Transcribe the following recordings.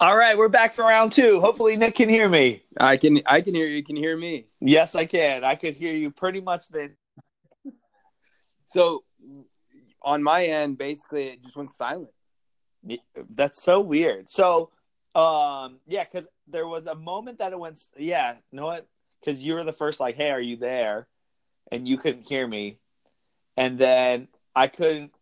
All right, we're back for round two. Hopefully, Nick can hear me. I can I can hear you. You can hear me. Yes, I can. I could hear you pretty much then. So on my end, basically, it just went silent. That's so weird. So, um, yeah, because there was a moment that it went. Yeah, you know what? Because you were the first, like, "Hey, are you there?" And you couldn't hear me, and then I couldn't.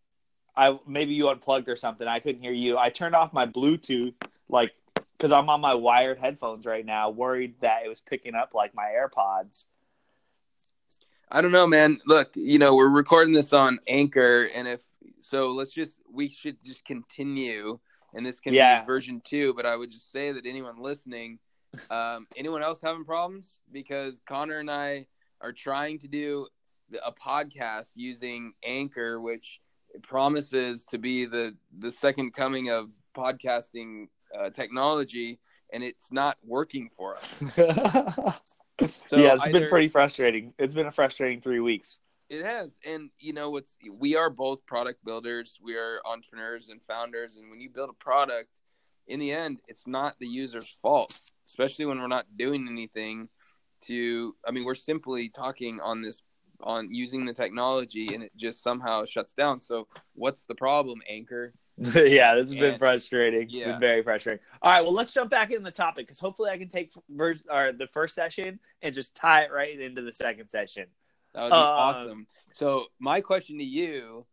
I maybe you unplugged or something. I couldn't hear you. I turned off my Bluetooth, like, because I'm on my wired headphones right now, worried that it was picking up like my AirPods. I don't know, man. Look, you know, we're recording this on Anchor, and if so, let's just we should just continue, and this can Yeah. be version two. But I would just say that anyone listening, um, anyone else having problems, because Connor and I are trying to do a podcast using Anchor, which promises to be the the second coming of podcasting uh, technology, and it's not working for us. So yeah, it's been pretty frustrating. It's been a frustrating three weeks. It has, and you know what's we are both product builders. We are entrepreneurs and founders, and when you build a product, in the end, it's not the user's fault. Especially when we're not doing anything to. I mean, we're simply talking on this on using the technology, and it just somehow shuts down. So, what's the problem, Anchor? yeah, this has been And- frustrating. It's yeah. been very frustrating. All right, well, let's jump back in the topic because hopefully I can take vers- or the first session and just tie it right into the second session. That would be Um, awesome. So my question to you,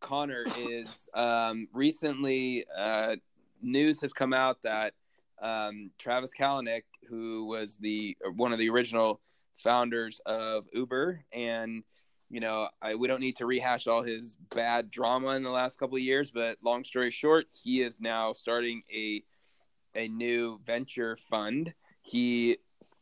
Connor, is um, recently uh, news has come out that um, Travis Kalanick, who was the one of the original founders of Uber, and you know I, we don't need to rehash all his bad drama in the last couple of years, but long story short, he is now starting a a new venture fund. He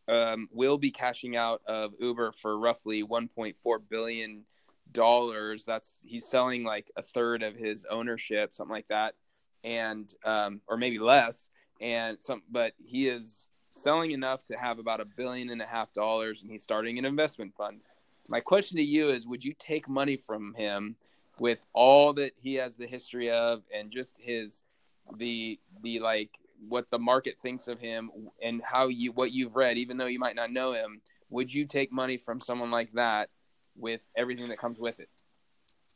um, will be cashing out of Uber for roughly 1.4 billion dollars. That's he's selling like a third of his ownership, something like that, and um, or maybe less. And some, but he is selling enough to have about a billion and a half dollars, and he's starting an investment fund. My question to you is: Would you take money from him with all that he has the history of, and just his the the like what the market thinks of him and how you what you've read, even though you might not know him, would you take money from someone like that with everything that comes with it?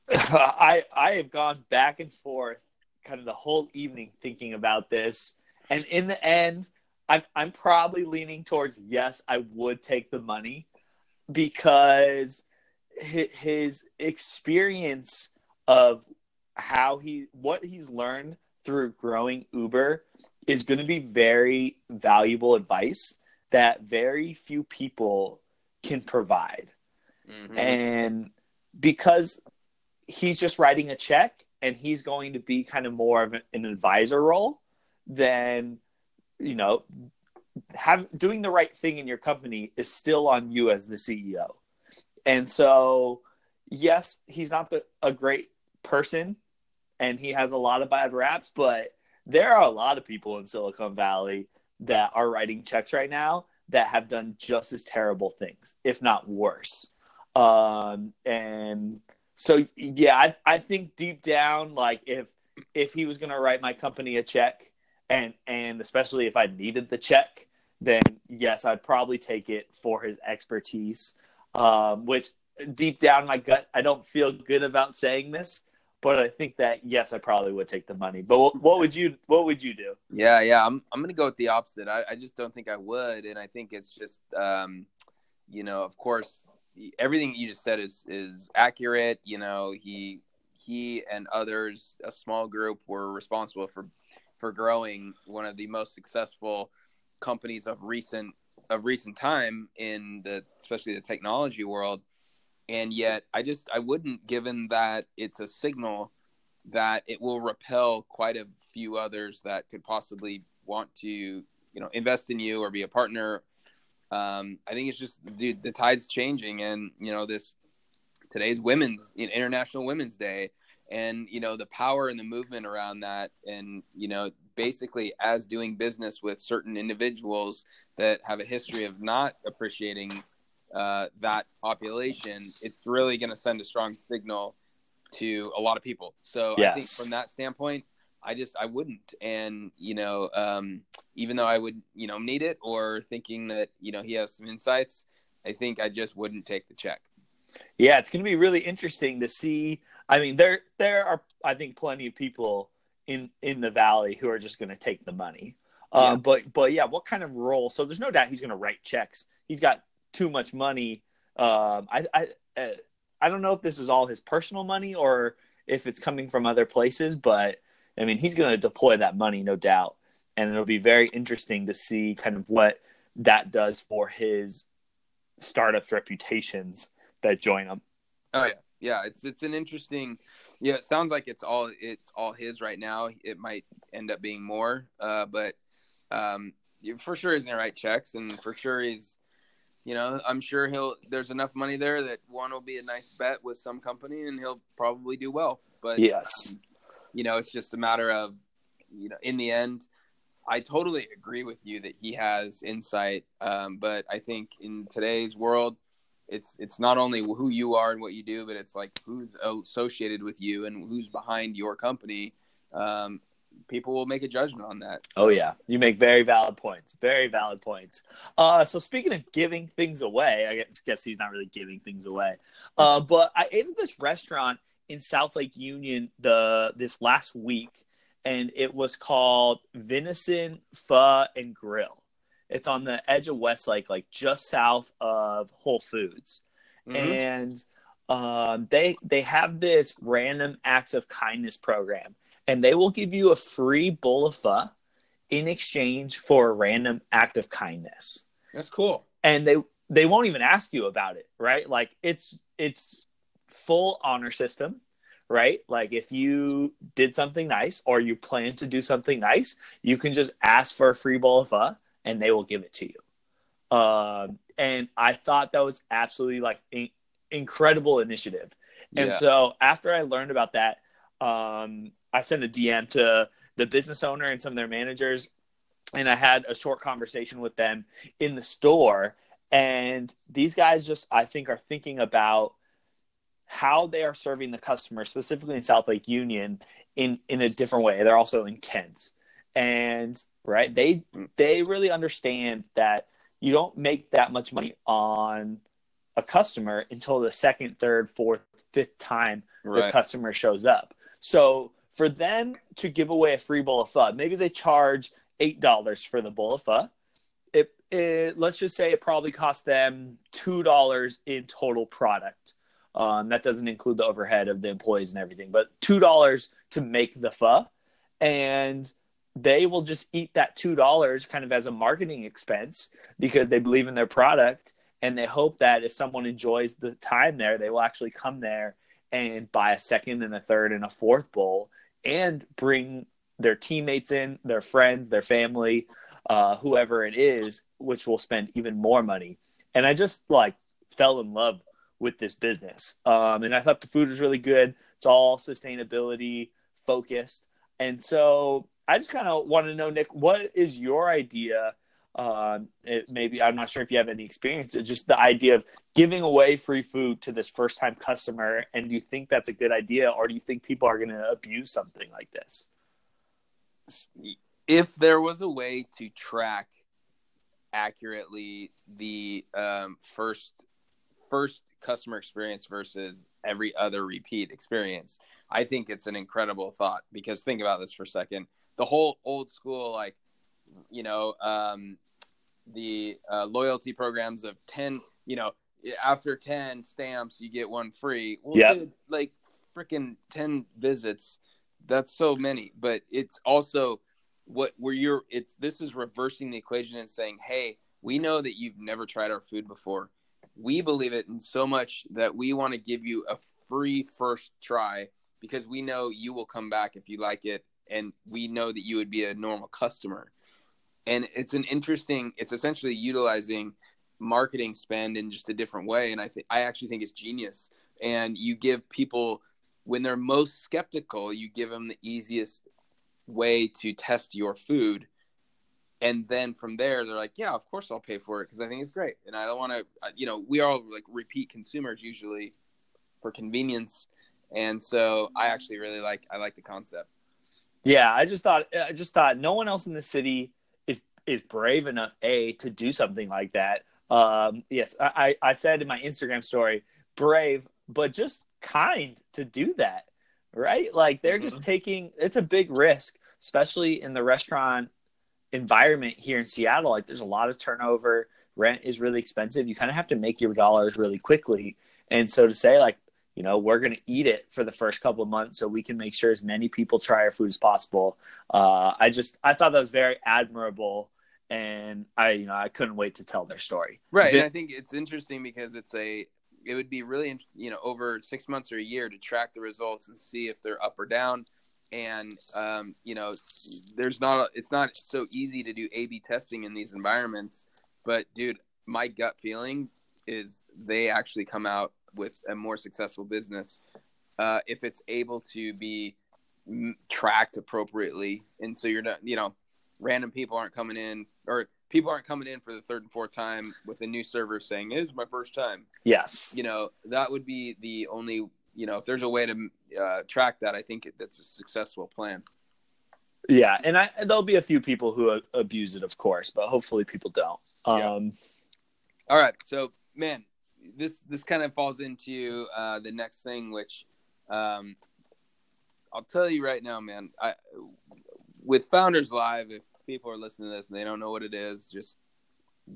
I I have gone back and forth kind of the whole evening thinking about this, and in the end, I'm I'm probably leaning towards yes, I would take the money because hi- his experience of how he what he's learned through growing Uber is going to be very valuable advice that very few people can provide Mhm. and because he's just writing a check and he's going to be kind of more of an advisor role then you know have doing the right thing in your company is still on you as the CEO and so yes he's not the, a great person and he has a lot of bad raps but there are a lot of people in Silicon Valley that are writing checks right now that have done just as terrible things if not worse. Um and so yeah I, I think deep down like if if he was going to write my company a check and and especially if i needed the check then yes i'd probably take it for his expertise um which deep down my gut i don't feel good about saying this but i think that yes i probably would take the money but what, what would you what would you do Yeah, yeah. I'm I'm gonna go with the opposite. I, I just don't think I would, and I think it's just um, you know, of course, everything you just said is is accurate. You know, he he and others, a small group, were responsible for for growing one of the most successful companies of recent of recent time in the especially the technology world. And yet, I just I wouldn't, given that it's a signal that it will repel quite a few others that could possibly want to you know invest in you or be a partner um, i think it's just dude the tide's changing and you know this today's women's international women's day and you know the power and the movement around that and you know basically as doing business with certain individuals that have a history of not appreciating uh, that population it's really going to send a strong signal to a lot of people so i think from that standpoint I just I wouldn't, and you know, um, even though I would you know need it or thinking that you know he has some insights, I think I just wouldn't take the check. Yeah, it's going to be really interesting to see. I mean, there there are I think plenty of people in in the valley who are just going to take the money. Uh, yeah. But but yeah, what kind of role? So there's no doubt he's going to write checks. He's got too much money. Um, I I uh, I don't know if this is all his personal money or if it's coming from other places, but I mean he's going to deploy that money, no doubt, and it'll be very interesting to see kind of what that does for his startups' reputations that join him. Oh yeah, yeah. It's it's an interesting. Yeah, it sounds like it's all it's all his right now. It might end up being more, uh, but um, for sure he's gonna write checks, and for sure he's, you know, I'm sure he'll. There's enough money there that one will be a nice bet with some company, and he'll probably do well. But yes, um, you know, it's just a matter of, you know, in the end. I totally agree with you that he has insight, um, but I think in today's world, it's it's not only who you are and what you do, but it's like who's associated with you and who's behind your company. Um, people will make a judgment on that. So. Oh yeah, you make very valid points. Very valid points. Uh, so speaking of giving things away, I guess he's not really giving things away. Uh, but I ate at this restaurant in South Lake Union the this last week, and it was called Venison Pho and Grill. It's on the edge of Westlake, like just south of Whole Foods, mm-hmm. and um, they they have this random acts of kindness program, and they will give you a free bowl of pho in exchange for a random act of kindness. That's cool. And they they won't even ask you about it, right? Like it's it's full honor system, right? Like if you did something nice or you plan to do something nice, you can just ask for a free bowl of pho and they will give it to you. Um, and I thought that was absolutely like in- incredible initiative. And yeah. so after I learned about that, um, I sent a DM to the business owner and some of their managers, and I had a short conversation with them in the store. And these guys just, I think, are thinking about how they are serving the customer, specifically in South Lake Union, in in a different way. They're also in Kent, and right? They they really understand that you don't make that much money on a customer until the second, third, fourth, fifth time right. the customer shows up. So for them to give away a free bowl of pho, maybe they charge eight dollars for the bowl of pho. It, it, let's just say it probably cost them two dollars in total product. Um, that doesn't include the overhead of the employees and everything, but two dollars to make the pho, and they will just eat that two dollars kind of as a marketing expense because they believe in their product and they hope that if someone enjoys the time there, they will actually come there and buy a second and a third and a fourth bowl and bring their teammates in, their friends, their family, uh, whoever it is, which will spend even more money. And I just like fell in love with this business. Um, and I thought the food was really good. It's all sustainability focused. And so I just kind of want to know, Nick, what is your idea? Uh, it, maybe I'm not sure if you have any experience. It's just the idea of giving away free food to this first time customer. And do you think that's a good idea, or do you think people are going to abuse something like this? If there was a way to track accurately the um, first first customer experience versus every other repeat experience, I think it's an incredible thought. Because think about this for a second the whole old school like you know um, the uh, loyalty programs of 10 you know after 10 stamps you get one free. Well yep. dude, like freaking 10 visits that's so many. But it's also what where you're it's this is reversing the equation and saying hey we know that you've never tried our food before. We believe it in so much that we want to give you a free first try because we know you will come back if you like it and we know that you would be a normal customer. And it's an interesting it's essentially utilizing marketing spend in just a different way. And i think i actually think it's genius. And you give people when they're most skeptical you give them the easiest way to test your food. And then from there they're like yeah of course i'll pay for it because i think it's great. And i don't want to uh, you know we are all like repeat consumers usually for convenience. And so i actually really like i like the concept Yeah, I just thought I just thought no one else in the city is is brave enough a to do something like that. Um, yes, I, I said in my Instagram story, brave, but just kind to do that, right? Like they're mm-hmm. just taking it's a big risk, especially in the restaurant environment here in Seattle. Like there's a lot of turnover, rent is really expensive. You kind of have to make your dollars really quickly. And so to say like you know we're going to eat it for the first couple of months so we can make sure as many people try our food as possible. Uh, i just i thought that was very admirable and i you know i couldn't wait to tell their story. Right and i think it's interesting because it's a it would be really you know over six months or a year to track the results and see if they're up or down. And um, you know there's not it's not so easy to do a b testing in these environments but dude my gut feeling is they actually come out with a more successful business uh, if it's able to be tracked appropriately, and so you're not, you know, random people aren't coming in or people aren't coming in for the third and fourth time with a new server saying it is my first time. Yes, you know that would be the only, you know, if there's a way to uh, track that, I think that's a successful plan. Yeah, and I there'll be a few people who abuse it, of course, but hopefully people don't. Um, yeah. All right, so man, this this kind of falls into uh, the next thing, which um, I'll tell you right now, man. I with Founders Live, if people are listening to this and they don't know what it is, just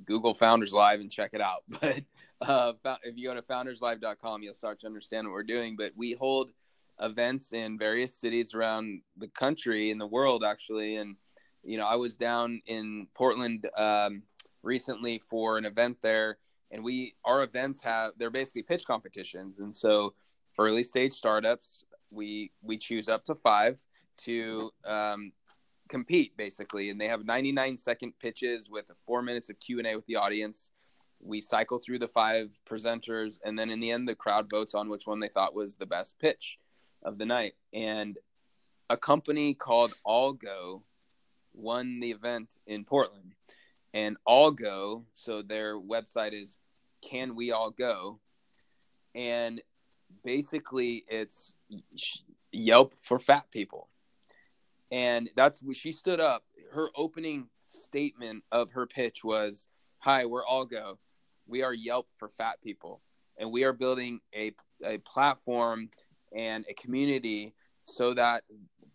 Google Founders Live and check it out. But uh, if you go to founderslive.com, you'll start to understand what we're doing. But we hold events in various cities around the country, in the world, actually. And you know, I was down in Portland um, recently for an event there and we our events have they're basically pitch competitions. And so early stage startups we we choose up to five to um, compete basically. And they have 99 second pitches with four minutes of q&a with the audience. We cycle through the five presenters. And then in the end the crowd votes on which one they thought was the best pitch of the night. And a company called AllGo won the event in portland and AllGo So their website is Can We All Go? And basically, it's Yelp for fat people. And that's when she stood up. Her opening statement of her pitch was Hi, we're AllGo We are Yelp for fat people. And we are building a, a platform and a community so that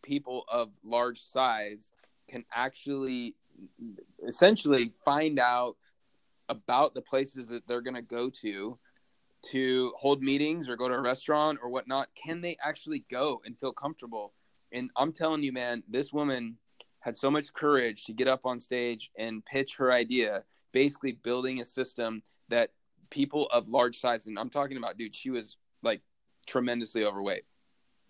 people of large size can actually essentially find out about the places that they're going to go to to hold meetings or go to a restaurant or whatnot can they actually go and feel comfortable? And i'm telling you man this woman had so much courage to get up on stage and pitch her idea basically building a system that people of large size and i'm talking about dude she was like tremendously overweight.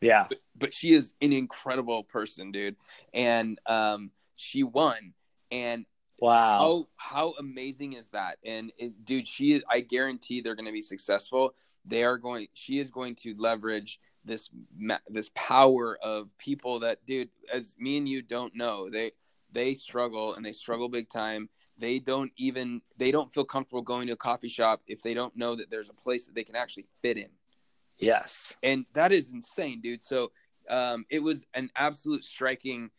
Yeah. But, but she is an incredible person dude. And um, she won and wow, how how amazing is that? And it, dude, she is. I guarantee they're going to be successful. They are going. She is going to leverage this this power of people that, dude, as me and you don't know. They they struggle and they struggle big time. They don't even they don't feel comfortable going to a coffee shop if they don't know that there's a place that they can actually fit in. Yes, and that is insane, dude. So um, it was an absolute striking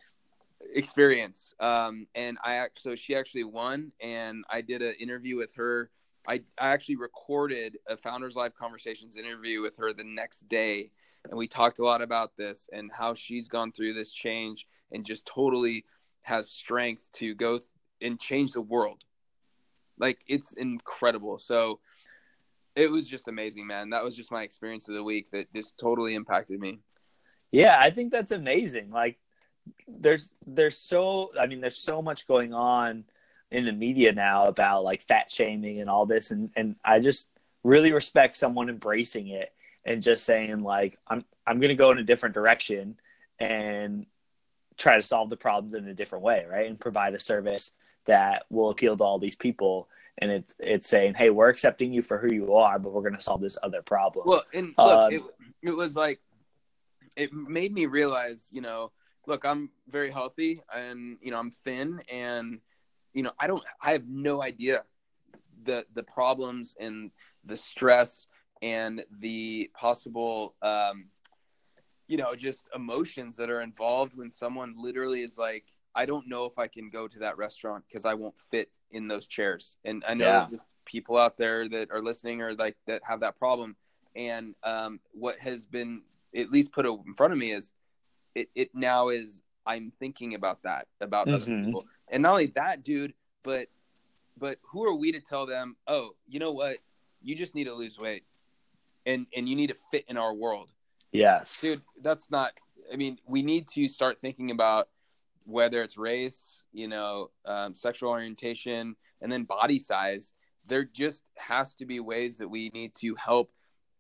experience. Um, and I so she actually won, and I did an interview with her. I, I actually recorded a Founders Live Conversations interview with her the next day, and we talked a lot about this and how she's gone through this change and just totally has strength to go th- and change the world. Like it's incredible. So it was just amazing, man. That was just my experience of the week that just totally impacted me. Yeah, I think that's amazing. Like there's there's so I mean there's so much going on in the media now about like fat shaming and all this and and I just really respect someone embracing it and just saying like I'm I'm going to go in a different direction and try to solve the problems in a different way, right? And provide a service that will appeal to all these people and it's it's saying, "Hey, we're accepting you for who you are, but we're going to solve this other problem." Well, and look, um, it, it was like it made me realize, you know, look, I'm very healthy and you know I'm thin and you know I don't I have no idea the the problems and the stress and the possible um, you know, just emotions that are involved when someone literally is like, I don't know if I can go to that restaurant because I won't fit in those chairs. And I know Yeah. people out there that are listening or like that have that problem. And um, what has been at least put in front of me is it, it now is I'm thinking about that about other Mhm. people. And not only that, dude, but but who are we to tell them, oh, you know what? You just need to lose weight. And and you need to fit in our world Yes. dude that's not i mean we need to start thinking about whether it's race you know um, sexual orientation and then body size there just has to be ways that we need to help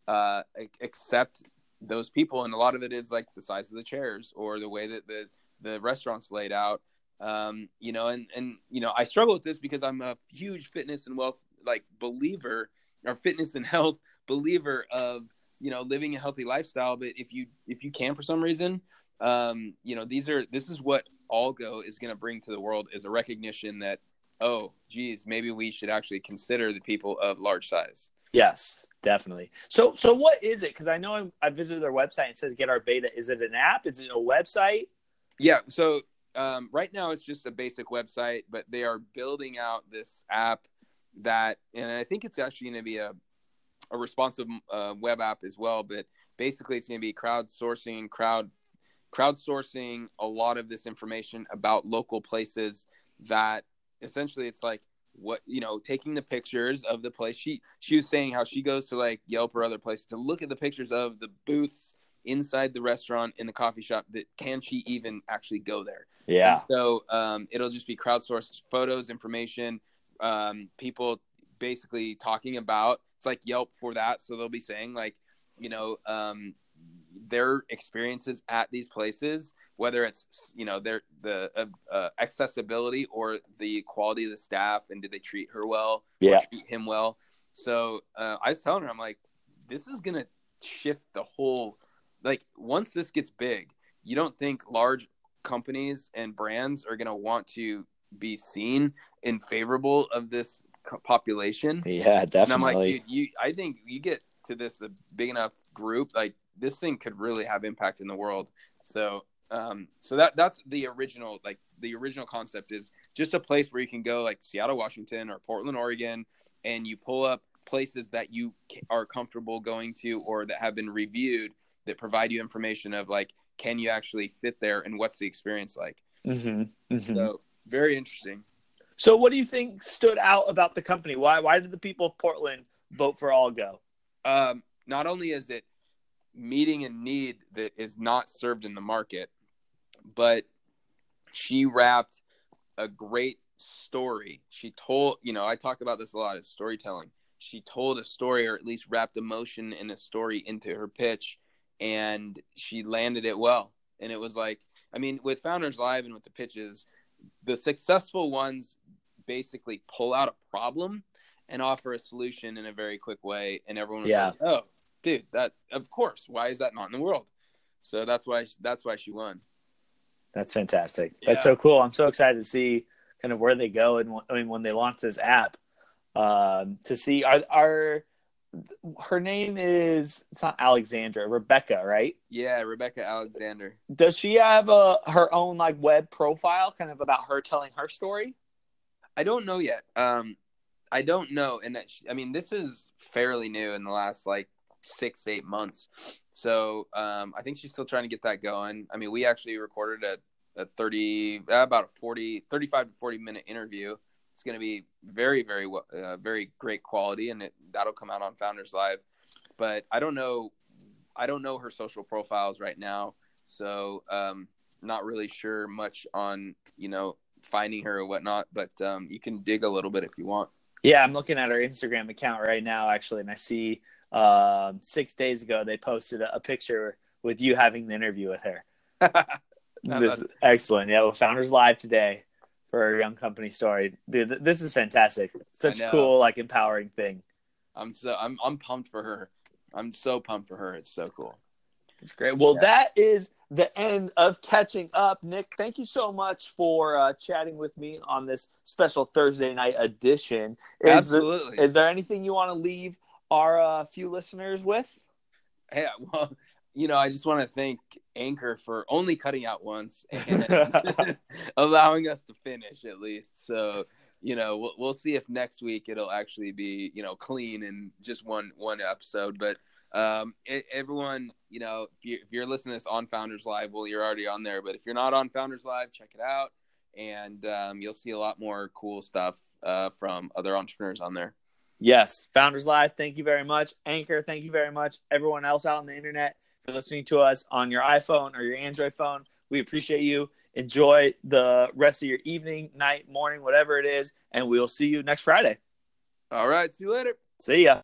uh, accept those people and a lot of it is like the size of the chairs or the way that the the restaurants laid out. Um, you know and and you know i struggle with this because i'm a huge fitness and wealth like believer or fitness and health believer of you know living a healthy lifestyle. But if you if you can for some reason um you know these are this is what AllGo is going to bring to the world is a recognition that oh geez maybe we should actually consider the people of large size. Yes, definitely. So, so what is it? Because I know I, I visited their website and it says get our beta. Is it an app? Is it a website? yeah so um, right now it's just a basic website but they are building out this app that and i think it's actually going to be a a responsive uh, web app as well but basically it's going to be crowdsourcing crowd crowdsourcing a lot of this information about local places that essentially it's like what you know taking the pictures of the place she she was saying how she goes to like yelp or other places to look at the pictures of the booths inside the restaurant in the coffee shop that can she even actually go there Yeah. and so um, it'll just be crowdsourced photos, information, um, people basically talking about. It's like Yelp for that, so they'll be saying like, you know, um, their experiences at these places, whether it's you know their the uh, uh, accessibility or the quality of the staff, and did they treat her well? Yeah. or treat him well. So uh, I was telling her, I'm like, this is gonna shift the whole. Like once this gets big, you don't think large companies and brands are going to want to be seen in favorable of this population. Yeah, definitely. And I'm like, dude, you, I think you get to this a big enough group, like this thing could really have impact in the world. So, um, so that that's the original, like the original concept is just a place where you can go, like Seattle, Washington, or Portland, Oregon, and you pull up places that you are comfortable going to or that have been reviewed that provide you information of like, can you actually fit there and what's the experience like? Mhm, mhm. So very interesting. So, what do you think stood out about the company? Why why did the people of Portland vote for AllGo? um, not only is it meeting a need that is not served in the market, but she wrapped a great story. She told, you know, I talk about this a lot as storytelling. She told a story, or at least wrapped emotion and a story into her pitch, and she landed it well. And it was like, I mean, with Founders Live and with the pitches, the successful ones basically pull out a problem and offer a solution in a very quick way, and everyone was Yeah. like, "Oh, dude, that of course. Why is that not in the world?" So that's why that's why she won. That's fantastic. Yeah. That's so cool. I'm so excited to see kind of where they go and I mean when they launch this app um, to see are are her name is it's not Alexandra Rebecca right? Yeah, Rebecca Alexander. Does she have a her own like web profile kind of about her telling her story? I don't know yet. Um, I don't know, and that I mean, this is fairly new in the last like six eight months. So um, I think she's still trying to get that going. I mean, we actually recorded a, a 30 uh, about a 40 35 to 40 minute interview. It's going to be very very well- uh, very great quality, and it, that'll come out on Founders Live. But I don't know, I don't know her social profiles right now, so um, not really sure much on you know finding her or whatnot. But um, you can dig a little bit if you want. Yeah, I'm looking at her Instagram account right now actually, and I see um, six days ago they posted a, a picture with you having the interview with her. This is excellent. Yeah, well, Founders Live today for a young company story. Dude, th- this is fantastic. Such cool, like empowering thing. I'm so I'm I'm pumped for her. I'm so pumped for her. It's so cool. It's great. Well, Yeah. that is the end of catching up. Nick, thank you so much for uh, chatting with me on this special Thursday night edition. Is, there- Absolutely. is there anything you want to leave our uh, few listeners with? yeah. Well, you know, I just want to thank Anchor for only cutting out once and allowing us to finish at least. So, you know, we'll, we'll see if next week it'll actually be, you know, clean and just one one episode. But um, it, everyone, you know, if, you, if you're listening to this on Founders Live, well, you're already on there. But if you're not on Founders Live, check it out, and um, you'll see a lot more cool stuff uh, from other entrepreneurs on there. Yes, Founders Live, thank you very much. Anchor, thank you very much. Everyone else out on the internet for listening to us on your iPhone or your Android phone. We appreciate you. Enjoy the rest of your evening, night, morning, whatever it is, and we'll see you next Friday. All right, see you later. See ya.